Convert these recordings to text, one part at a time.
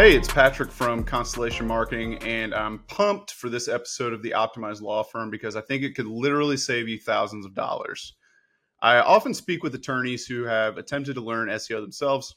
Hey, it's Patrick from Constellation Marketing, and I'm pumped for this episode of the Optimized Law Firm because I think it could literally save you thousands of dollars. I often speak with attorneys who have attempted to learn SEO themselves.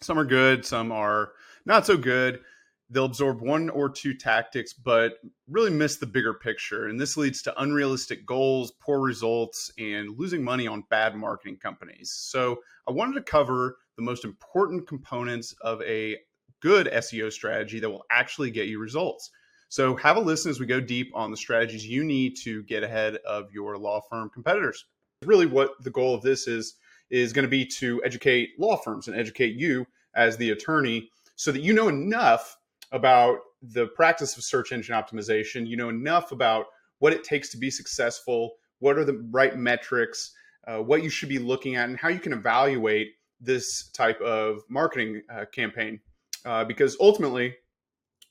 Some are good, some are not so good. They'll absorb one or two tactics, but really miss the bigger picture. And this leads to unrealistic goals, poor results, and losing money on bad marketing companies. So, I wanted to cover the most important components of a good SEO strategy that will actually get you results. So, have a listen as we go deep on the strategies you need to get ahead of your law firm competitors. Really, what the goal of this is is going to be to educate law firms and educate you as the attorney so that you know enough about the practice of search engine optimization. You know enough about what it takes to be successful, what are the right metrics, uh, what you should be looking at, and how you can evaluate this type of marketing uh, campaign uh, because ultimately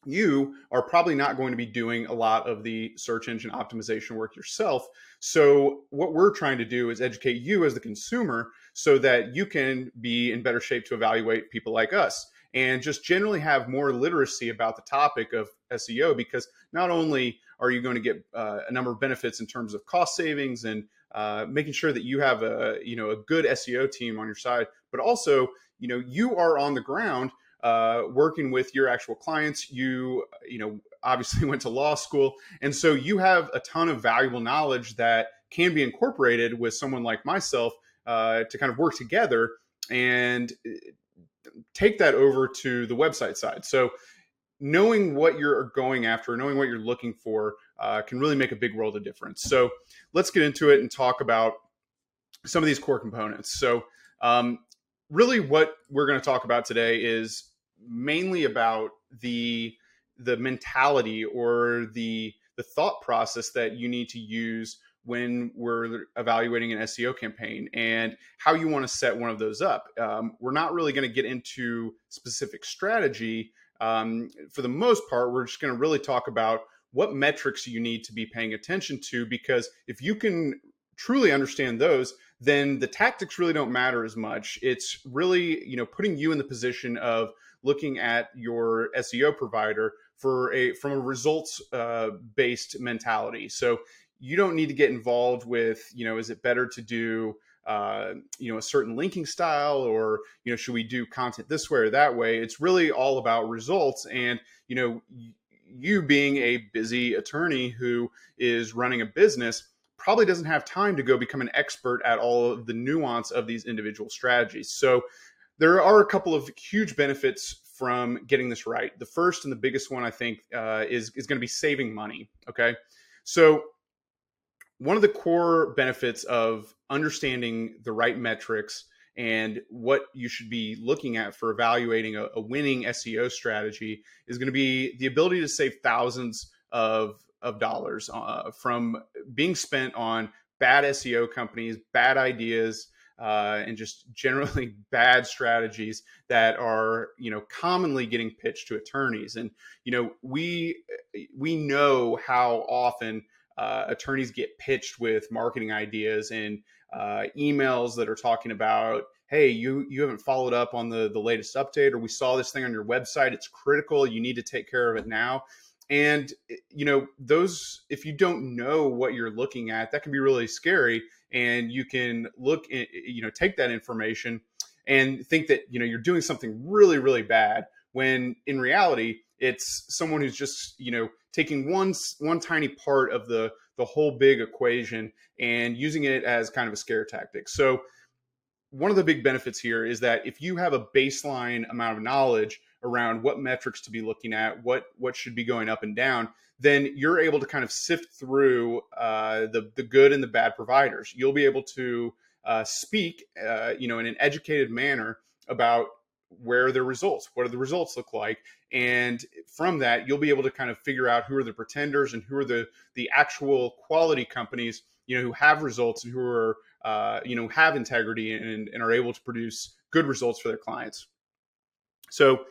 you are probably not going to be doing a lot of the search engine optimization work yourself. So, what we're trying to do is educate you as the consumer so that you can be in better shape to evaluate people like us and just generally have more literacy about the topic of SEO because not only are you going to get uh, a number of benefits in terms of cost savings and uh, making sure that you have a you know a good SEO team on your side, but also you know you are on the ground uh, working with your actual clients. You, you know, obviously went to law school, and so you have a ton of valuable knowledge that can be incorporated with someone like myself uh, to kind of work together and uh, take that over to the website side. So knowing what you're going after, knowing what you're looking for, uh, can really make a big world of difference. So let's get into it and talk about some of these core components. So um, really what we're going to talk about today is mainly about the the mentality or the the thought process that you need to use when we're evaluating an SEO campaign and how you want to set one of those up. Um, we're not really going to get into specific strategy. Um, for the most part, we're just going to really talk about what metrics you need to be paying attention to because if you can truly understand those, then the tactics really don't matter as much. It's really, you know, putting you in the position of looking at your SEO provider for a from a results uh, based mentality. So you don't need to get involved with, you know, is it better to do uh, you know a certain linking style or you know should we do content this way or that way it's really all about results and you know you being a busy attorney who is running a business probably doesn't have time to go become an expert at all of the nuance of these individual strategies. So there are a couple of huge benefits from getting this right. The first and the biggest one, I think, uh, is is going to be saving money. Okay, so one of the core benefits of understanding the right metrics and what you should be looking at for evaluating a, a winning SEO strategy is going to be the ability to save thousands of of dollars uh, from being spent on bad SEO companies, bad ideas, uh, and just generally bad strategies that are you know commonly getting pitched to attorneys. And you know we we know how often uh, attorneys get pitched with marketing ideas and uh, emails that are talking about hey you you haven't followed up on the the latest update or we saw this thing on your website. It's critical. You need to take care of it now and eh, you know those if you don't know what you're looking at that can be really scary and you can look eh, you know take that information and think that you know you're doing something really really bad when in reality it's someone who's just you know taking one one tiny part of the the whole big equation and using it as kind of a scare tactic. So one of the big benefits here is that if you have a baseline amount of knowledge around what metrics to be looking at, what what should be going up and down, then you're able to kind of sift through uh, the the good and the bad providers. You'll be able to uh, speak, uh, you know, in an educated manner about where are the results, what do the results look like, and from that you'll be able to kind of figure out who are the pretenders and who are the the actual quality companies, you know, who have results and who are uh, you know have integrity and, and are able to produce good results for their clients. So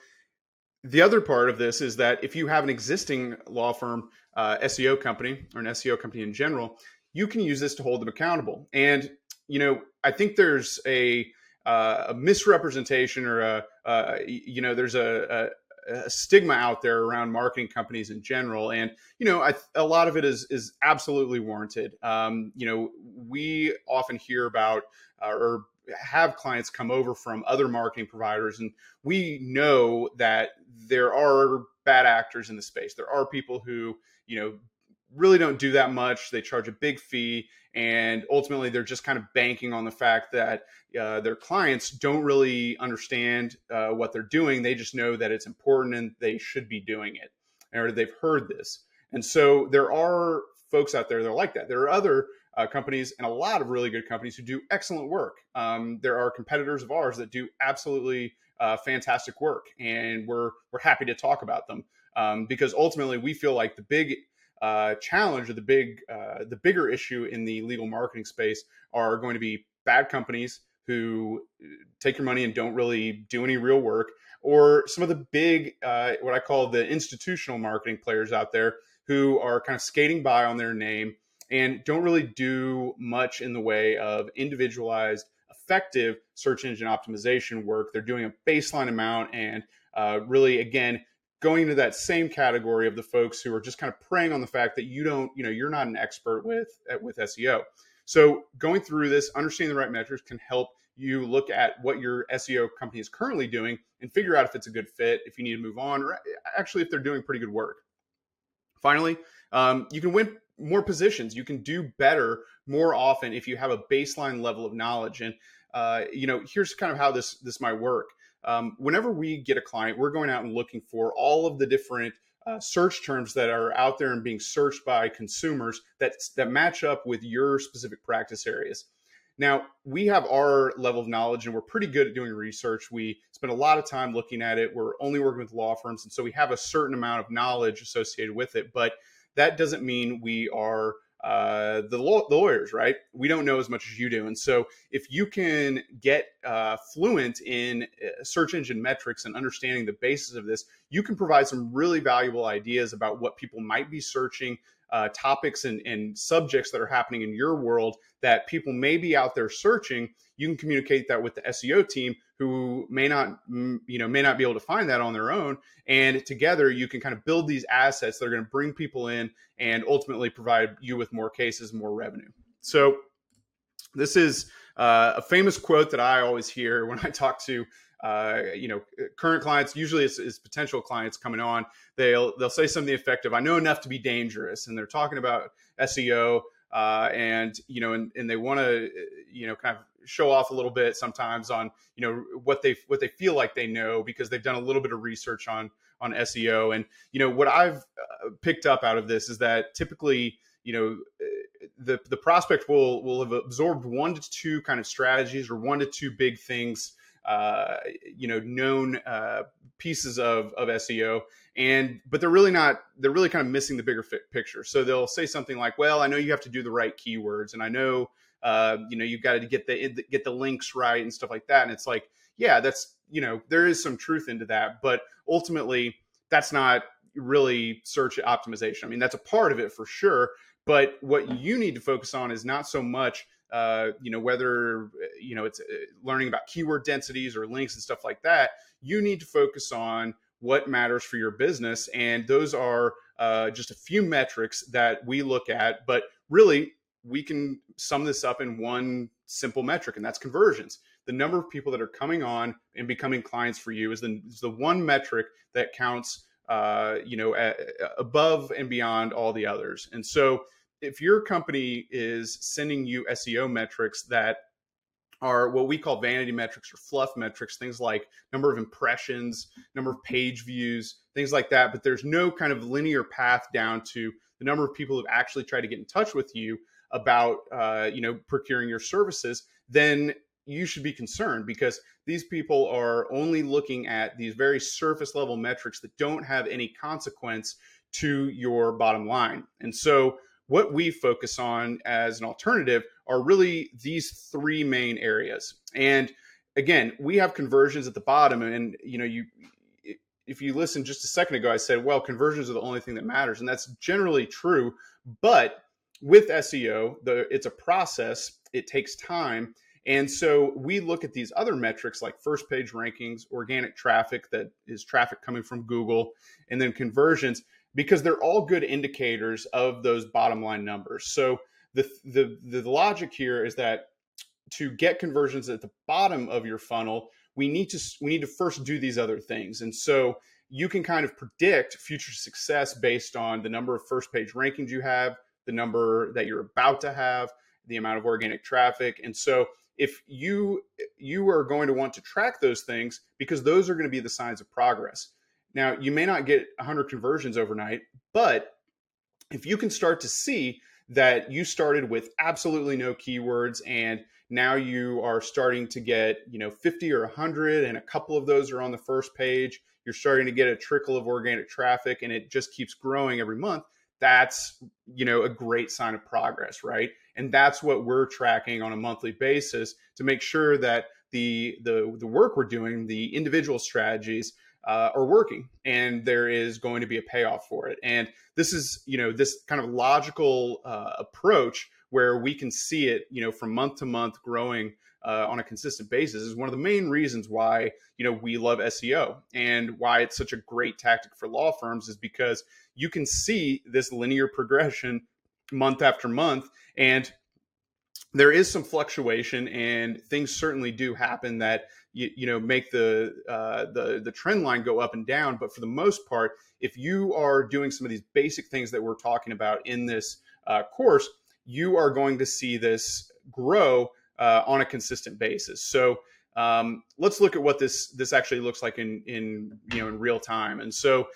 the other part of this is that if you have an existing law firm, uh, SEO company, or an SEO company in general, you can use this to hold them accountable. And you know, I think there's a, uh, a misrepresentation or a, uh, you know, there's a, a stigma out there around marketing companies in general, and you know, I, a lot of it is is absolutely warranted. Um, you know, we often hear about uh, or have clients come over from other marketing providers, and we know that there are bad actors in the space. There are people who you know really don't do that much. They charge a big fee, and ultimately they're just kind of banking on the fact that uh, their clients don't really understand uh, what they're doing. They just know that it's important and they should be doing it, or they've heard this. And so there are folks out there that are like that. There are other uh, companies and a lot of really good companies who do excellent work. Um, there are competitors of ours that do absolutely uh, fantastic work, and we're we're happy to talk about them um, because ultimately we feel like the big uh, challenge or the big uh, the bigger issue in the legal marketing space are going to be bad companies who uh, take your money and don't really do any real work, or some of the big uh, what I call the institutional marketing players out there who are kind of skating by on their name and don't really do much in the way of individualized effective search engine optimization work they're doing a baseline amount and uh, really again going into that same category of the folks who are just kind of preying on the fact that you don't, you know, you're not an expert with with SEO. So going through this, understanding the right metrics can help you look at what your SEO company is currently doing and figure out if it's a good fit, if you need to move on, or actually if they're doing pretty good work. Finally, um, you can win more positions. You can do better more often if you have a baseline level of knowledge. And uh, you know, here's kind of how this this might work um, whenever we get a client, we're going out and looking for all of the different uh, search terms that are out there and being searched by consumers that that match up with your specific practice areas. Now, we have our level of knowledge and we're pretty good at doing research. We spend a lot of time looking at it. We're only working with law firms. And so we have a certain amount of knowledge associated with it. But that doesn't mean we are uh, the, law- the lawyers, right? We don't know as much as you do. And so if you can get uh, fluent in uh, search engine metrics and understanding the basis of this, you can provide some really valuable ideas about what people might be searching, uh, topics and, and subjects that are happening in your world that people may be out there searching. You can communicate that with the SEO team who may not you know may not be able to find that on their own. And together you can kind of build these assets that are going to bring people in and ultimately provide you with more cases more revenue. So this is uh, a famous quote that i always hear when i talk to uh, you know current clients. Usually it's, potential clients coming on. They'll they'll say something effective i know enough to be dangerous and they're talking about seo uh, and you know, and, and they want to, you know, kind of show off a little bit sometimes on you know what they what they feel like they know because they've done a little bit of research on on SEO. And you know, what I've uh, picked up out of this is that typically, you know, the the prospect will will have absorbed one to two kind of strategies or one to two big things uh, you know known uh, pieces of of SEO, and but they're really not. They're really kind of missing the bigger picture. So they'll say something like, "Well, I know you have to do the right keywords, and I know uh, you know you've got to get the get the links right and stuff like that." And it's like, yeah, that's you know there is some truth into that, but ultimately that's not really search optimization. I mean, that's a part of it for sure. But what you need to focus on is not so much uh, you know whether you know it's uh, learning about keyword densities or links and stuff like that you need to focus on what matters for your business and those are uh, just a few metrics that we look at but really we can sum this up in one simple metric and that's conversions. The number of people that are coming on and becoming clients for you is the, is the one metric that counts uh, you know above and beyond all the others. And so if your company is sending you SEO metrics that are what we call vanity metrics or fluff metrics, things like number of impressions, number of page views, things like that, but there's no kind of linear path down to the number of people who've actually tried to get in touch with you about uh, you know procuring your services, then you should be concerned because these people are only looking at these very surface level metrics that don't have any consequence to your bottom line. And so what we focus on as an alternative are really these three main areas. And again, we have conversions at the bottom and you know you if you listen just a second ago I said, well, conversions are the only thing that matters and that's generally true, but with SEO, the it's a process, it takes time And so we look at these other metrics like first page rankings, organic traffic that is traffic coming from Google, and then conversions because they're all good indicators of those bottom line numbers. So the the the logic here is that to get conversions at the bottom of your funnel, we need to we need to first do these other things. And so you can kind of predict future success based on the number of first page rankings you have, the number that you're about to have, the amount of organic traffic. And so if you you are going to want to track those things because those are going to be the signs of progress. Now, you may not get 100 conversions overnight, but if you can start to see that you started with absolutely no keywords and now you are starting to get, you know, 50 or 100 and a couple of those are on the first page, you're starting to get a trickle of organic traffic and it just keeps growing every month, that's, you know, a great sign of progress, right? And that's what we're tracking on a monthly basis to make sure that the the the work we're doing, the individual strategies uh, are working, and there is going to be a payoff for it. And this is you know this kind of logical uh, approach where we can see it you know from month to month growing uh, on a consistent basis is one of the main reasons why you know we love SEO and why it's such a great tactic for law firms is because you can see this linear progression month after month and there is some fluctuation and things certainly do happen that you, you know make the uh, the the trend line go up and down. But for the most part if you are doing some of these basic things that we're talking about in this uh, course you are going to see this grow uh, on a consistent basis. So um, let's look at what this this actually looks like in in you know in real time. And so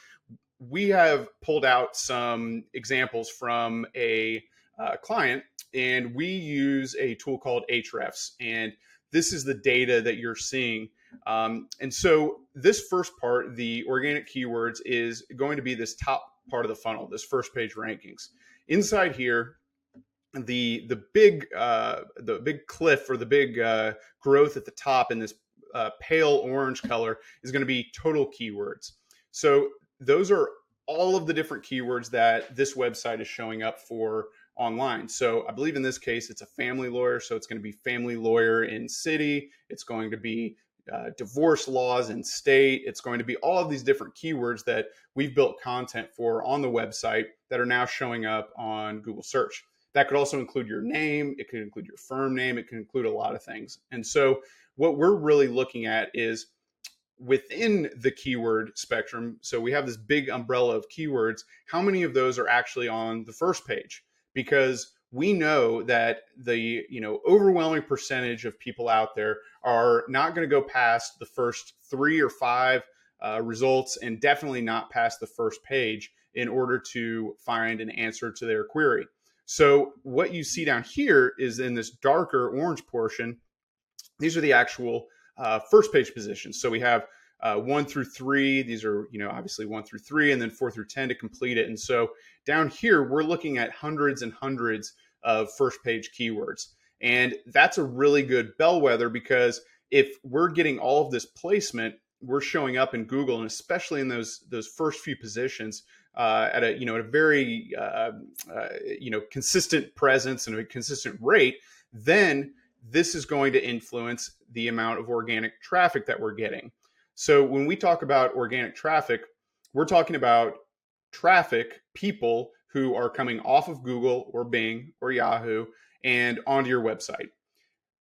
we have pulled out some examples from a uh, client, and we use a tool called Ahrefs, and this is the data that you're seeing. Um, and so this first part, the organic keywords, is going to be this top part of the funnel, this first page rankings. Inside here, the the big uh, the big cliff or the big uh, growth at the top in this uh, pale orange color is going to be total keywords. So those are all of the different keywords that this website is showing up for online. So I believe in this case, it's a family lawyer. So it's going to be family lawyer in city. It's going to be uh, divorce laws in state. It's going to be all of these different keywords that we've built content for on the website that are now showing up on Google search. That could also include your name. It could include your firm name. It could include a lot of things. And so what we're really looking at is within the keyword spectrum. So we have this big umbrella of keywords. How many of those are actually on the first page? Because we know that the you know overwhelming percentage of people out there are not going to go past the first three or five uh, results and definitely not past the first page in order to find an answer to their query so what you see down here is in this darker orange portion these are the actual uh, first page positions. So we have uh, one through three. These are, you know, obviously one through three, and then four through 10 to complete it. And so down here, we're looking at hundreds and hundreds of first page keywords. And that's a really good bellwether because if we're getting all of this placement, we're showing up in Google, and especially in those those first few positions, uh, at a you know at a very uh, uh, you know consistent presence and a consistent rate, then this is going to influence the amount of organic traffic that we're getting. So when we talk about organic traffic, we're talking about traffic, people who are coming off of Google or Bing or Yahoo and onto your website.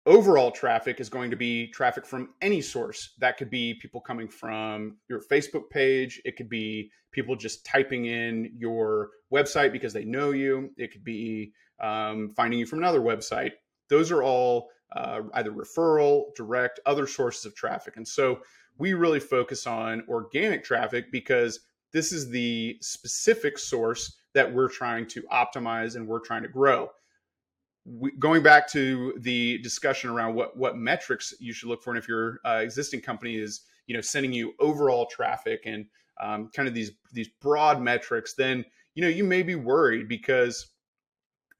Overall traffic is going to be traffic from any source. That could be people coming from your Facebook page. It could be people just typing in your website because they know you. It could be um, finding you from another website those are all uh, either referral, direct, other sources of traffic. And so we really focus on organic traffic because this is the specific source that we're trying to optimize and we're trying to grow. We, going back to the discussion around what what metrics you should look for, and if your uh, existing company is you know sending you overall traffic and um, kind of these these broad metrics, then you know you may be worried because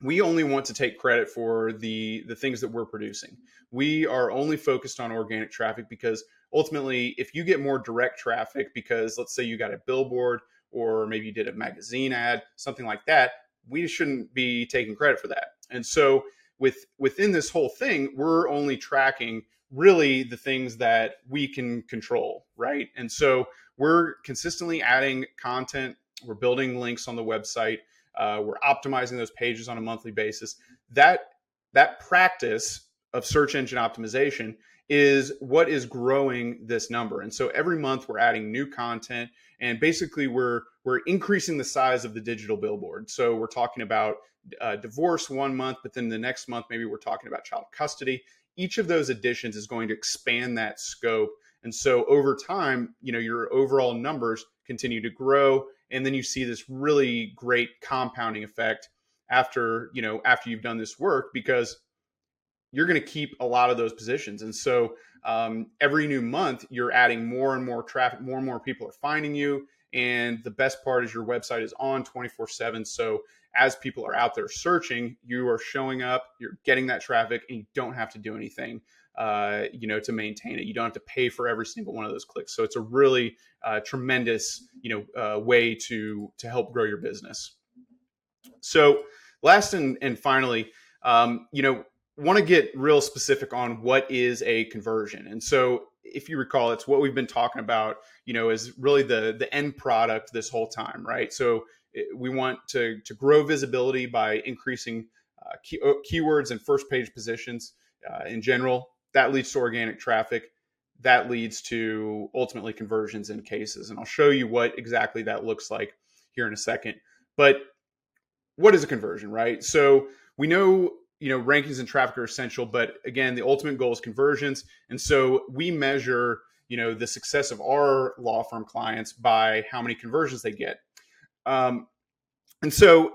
we only want to take credit for the the things that we're producing. We are only focused on organic traffic because ultimately if you get more direct traffic because let's say you got a billboard or maybe you did a magazine ad, something like that, we shouldn't be taking credit for that. And so with within this whole thing, we're only tracking really the things that we can control, right? And so we're consistently adding content. We're building links on the website. Uh, we're optimizing those pages on a monthly basis. That that practice of search engine optimization is what is growing this number. And so every month we're adding new content and basically we're we're increasing the size of the digital billboard. So we're talking about uh, divorce one month, but then the next month maybe we're talking about child custody. Each of those additions is going to expand that scope. And so over time, you know, your overall numbers continue to grow and then you see this really great compounding effect after, you know, after you've done this work because you're going to keep a lot of those positions. And so um, every new month, you're adding more and more traffic, more and more people are finding you. And the best part is your website is on 24 7. So as people are out there searching, you are showing up, you're getting that traffic, and you don't have to do anything. Uh, you know, to maintain it, you don't have to pay for every single one of those clicks. So it's a really uh, tremendous, you know, uh, way to to help grow your business. So last and and finally, um, you know, want to get real specific on what is a conversion. And so if you recall, it's what we've been talking about, you know, is really the the end product this whole time, right? So eh, we want to to grow visibility by increasing uh, key, uh, keywords and first page positions uh, in general. That leads to organic traffic. That leads to ultimately conversions in cases. And I'll show you what exactly that looks like here in a second. But what is a conversion, right? So we know you know rankings and traffic are essential but again the ultimate goal is conversions and so we measure you know the success of our law firm clients by how many conversions they get um, and so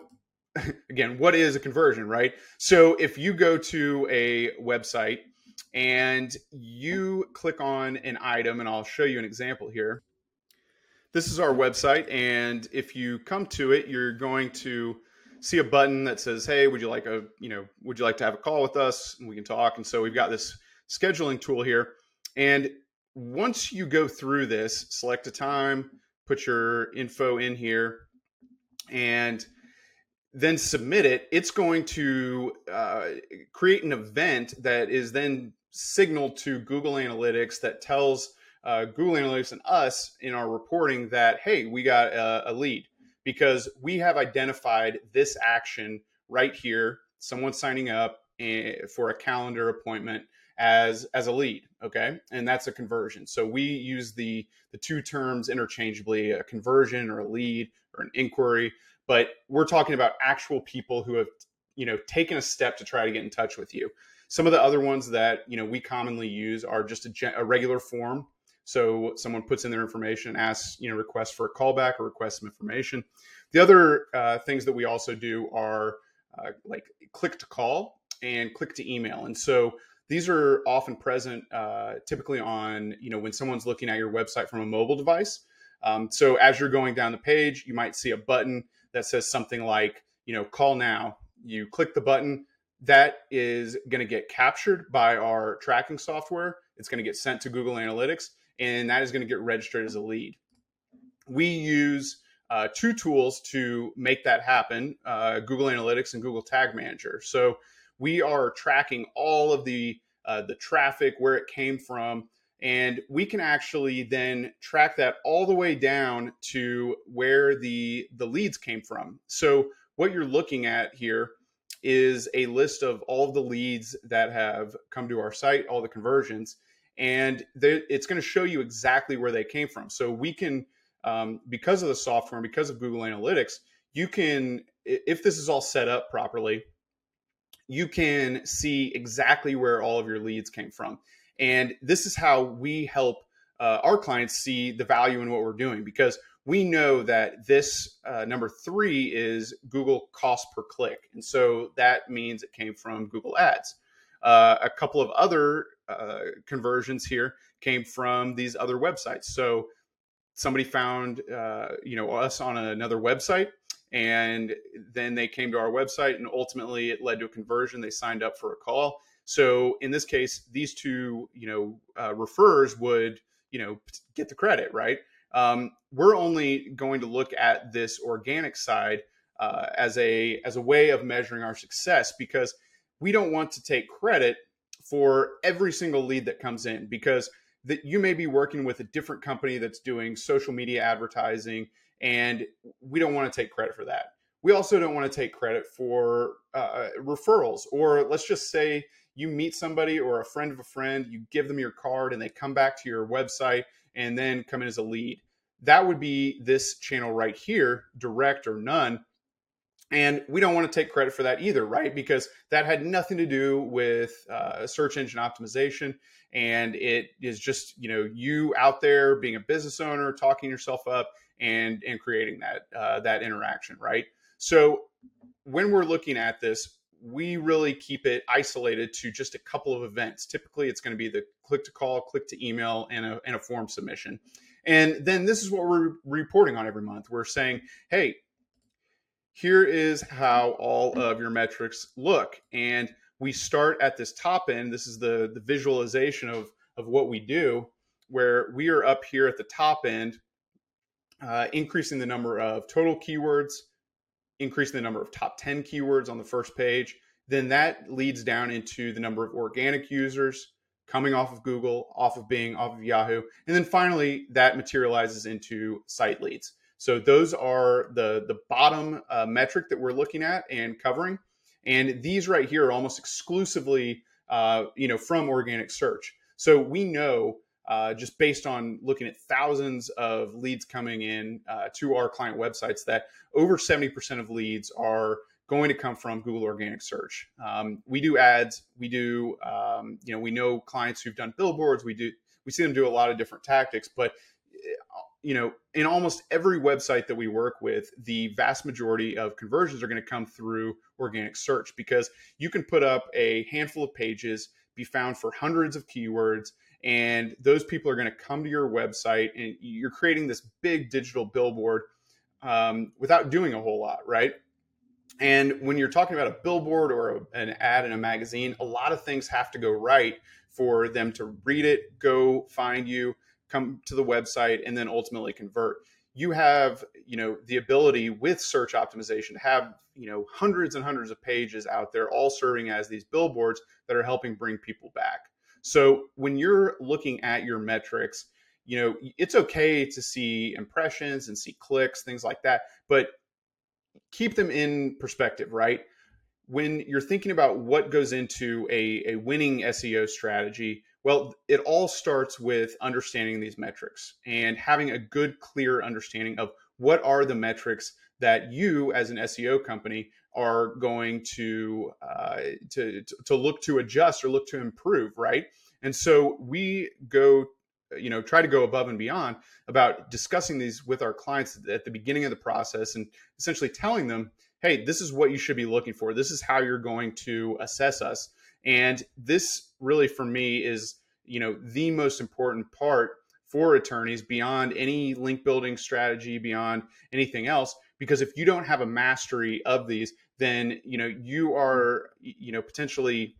again what is a conversion right so if you go to a website and you click on an item and i'll show you an example here. This is our website and if you come to it you're going to see a button that says, "Hey, would you like a you know would you like to have a call with us? And we can talk?" And so we've got this scheduling tool here, and once you go through this, select a time, put your info in here, and then submit it. It's going to uh, create an event that is then signaled to Google Analytics that tells uh, Google Analytics and us in our reporting that hey, we got a, a lead because we have identified this action right here someone signing up eh, for a calendar appointment as as a lead okay and that's a conversion so we use the the two terms interchangeably a conversion or a lead or an inquiry but we're talking about actual people who have you know taken a step to try to get in touch with you some of the other ones that you know we commonly use are just a, a regular form so someone puts in their information and asks, you know, requests for a callback or request some information. The other uh, things that we also do are uh, like click to call and click to email. And so these are often present uh, typically on, you know, when someone's looking at your website from a mobile device. Um, so as you're going down the page, you might see a button that says something like, you know, call now. You click the button. That is going to get captured by our tracking software. It's going to get sent to Google Analytics and that is going to get registered as a lead. We use uh, two tools to make that happen uh, Google Analytics and Google Tag Manager. So we are tracking all of the uh, the traffic, where it came from, and we can actually then track that all the way down to where the the leads came from. So what you're looking at here is a list of all of the leads that have come to our site, all the conversions, and it's going to show you exactly where they came from. So we can, um, because of the software and because of Google Analytics, you can, if this is all set up properly, you can see exactly where all of your leads came from. And this is how we help uh, our clients see the value in what we're doing because we know that this uh, number three is Google cost per click. And so that means it came from Google Ads. Uh, a couple of other uh, conversions here came from these other websites. So somebody found uh, you know us on another website, and then they came to our website, and ultimately it led to a conversion. They signed up for a call. So in this case, these two you know uh, referrers would you know get the credit, right? Um, we're only going to look at this organic side uh, as a as a way of measuring our success because we don't want to take credit for every single lead that comes in because that you may be working with a different company that's doing social media advertising and we don't want to take credit for that we also don't want to take credit for uh, referrals or let's just say you meet somebody or a friend of a friend you give them your card and they come back to your website and then come in as a lead that would be this channel right here direct or none and we don't want to take credit for that either, right? Because that had nothing to do with uh, search engine optimization. And it is just, you know, you out there being a business owner, talking yourself up and, and creating that, uh, that interaction, right? So when we're looking at this, we really keep it isolated to just a couple of events. Typically, it's going to be the click to call, click to email, and a, and a form submission. And then this is what we're reporting on every month. We're saying, hey, here is how all of your metrics look. And we start at this top end. This is the, the visualization of, of what we do, where we are up here at the top end, uh, increasing the number of total keywords, increasing the number of top 10 keywords on the first page. Then that leads down into the number of organic users coming off of Google, off of Bing, off of Yahoo. And then finally, that materializes into site leads. So those are the the bottom uh, metric that we're looking at and covering, and these right here are almost exclusively uh, you know from organic search. So we know uh, just based on looking at thousands of leads coming in uh, to our client websites that over 70% of leads are going to come from Google organic search. Um, we do ads. We do, um, you know, we know clients who've done billboards. We do, we see them do a lot of different tactics, but you know, in almost every website that we work with, the vast majority of conversions are going to come through organic search because you can put up a handful of pages, be found for hundreds of keywords, and those people are going to come to your website, and you're creating this big digital billboard um, without doing a whole lot, right? And when you're talking about a billboard or a, an ad in a magazine, a lot of things have to go right for them to read it, go find you, come to the website and then ultimately convert you have you know the ability with search optimization to have you know hundreds and hundreds of pages out there all serving as these billboards that are helping bring people back so when you're looking at your metrics you know it's okay to see impressions and see clicks things like that but keep them in perspective right? When you're thinking about what goes into a, a winning seo strategy well, it all starts with understanding these metrics and having a good, clear understanding of what are the metrics that you, as an SEO company, are going to, uh, to to look to adjust or look to improve, right? And so we go, you know, try to go above and beyond about discussing these with our clients at the beginning of the process and essentially telling them, hey, this is what you should be looking for. This is how you're going to assess us and this really for me is, you know, the most important part for attorneys beyond any link building strategy, beyond anything else. Because if you don't have a mastery of these, then you know you mm-hmm. are you know potentially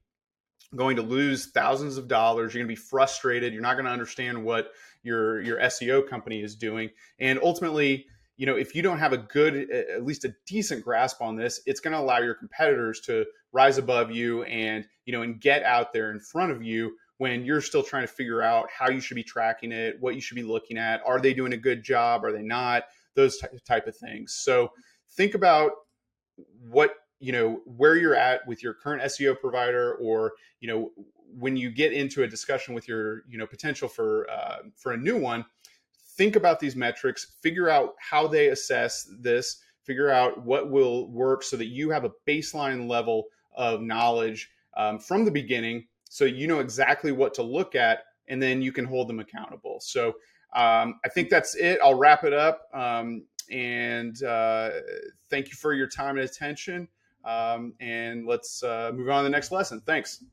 going to lose thousands of dollars. You're going to be frustrated. You're not going to understand what your your SEO company is doing, and ultimately, you know, if you don't have a good, at least a decent grasp on this, it's going to allow your competitors to rise above you and, you know, and get out there in front of you when you're still trying to figure out how you should be tracking it, what you should be looking at. Are they doing a good job? Are they not? Those type of things. So think about what, you know, where you're at with your current SEO provider or, you know, when you get into a discussion with your, you know, potential for, uh, for a new one, think about these metrics, figure out how they assess this, figure out what will work so that you have a baseline level of knowledge um, from the beginning so you know exactly what to look at and then you can hold them accountable. So um, I think that's it. I'll wrap it up. Um, and uh, thank you for your time and attention. Um, and let's uh, move on to the next lesson. Thanks.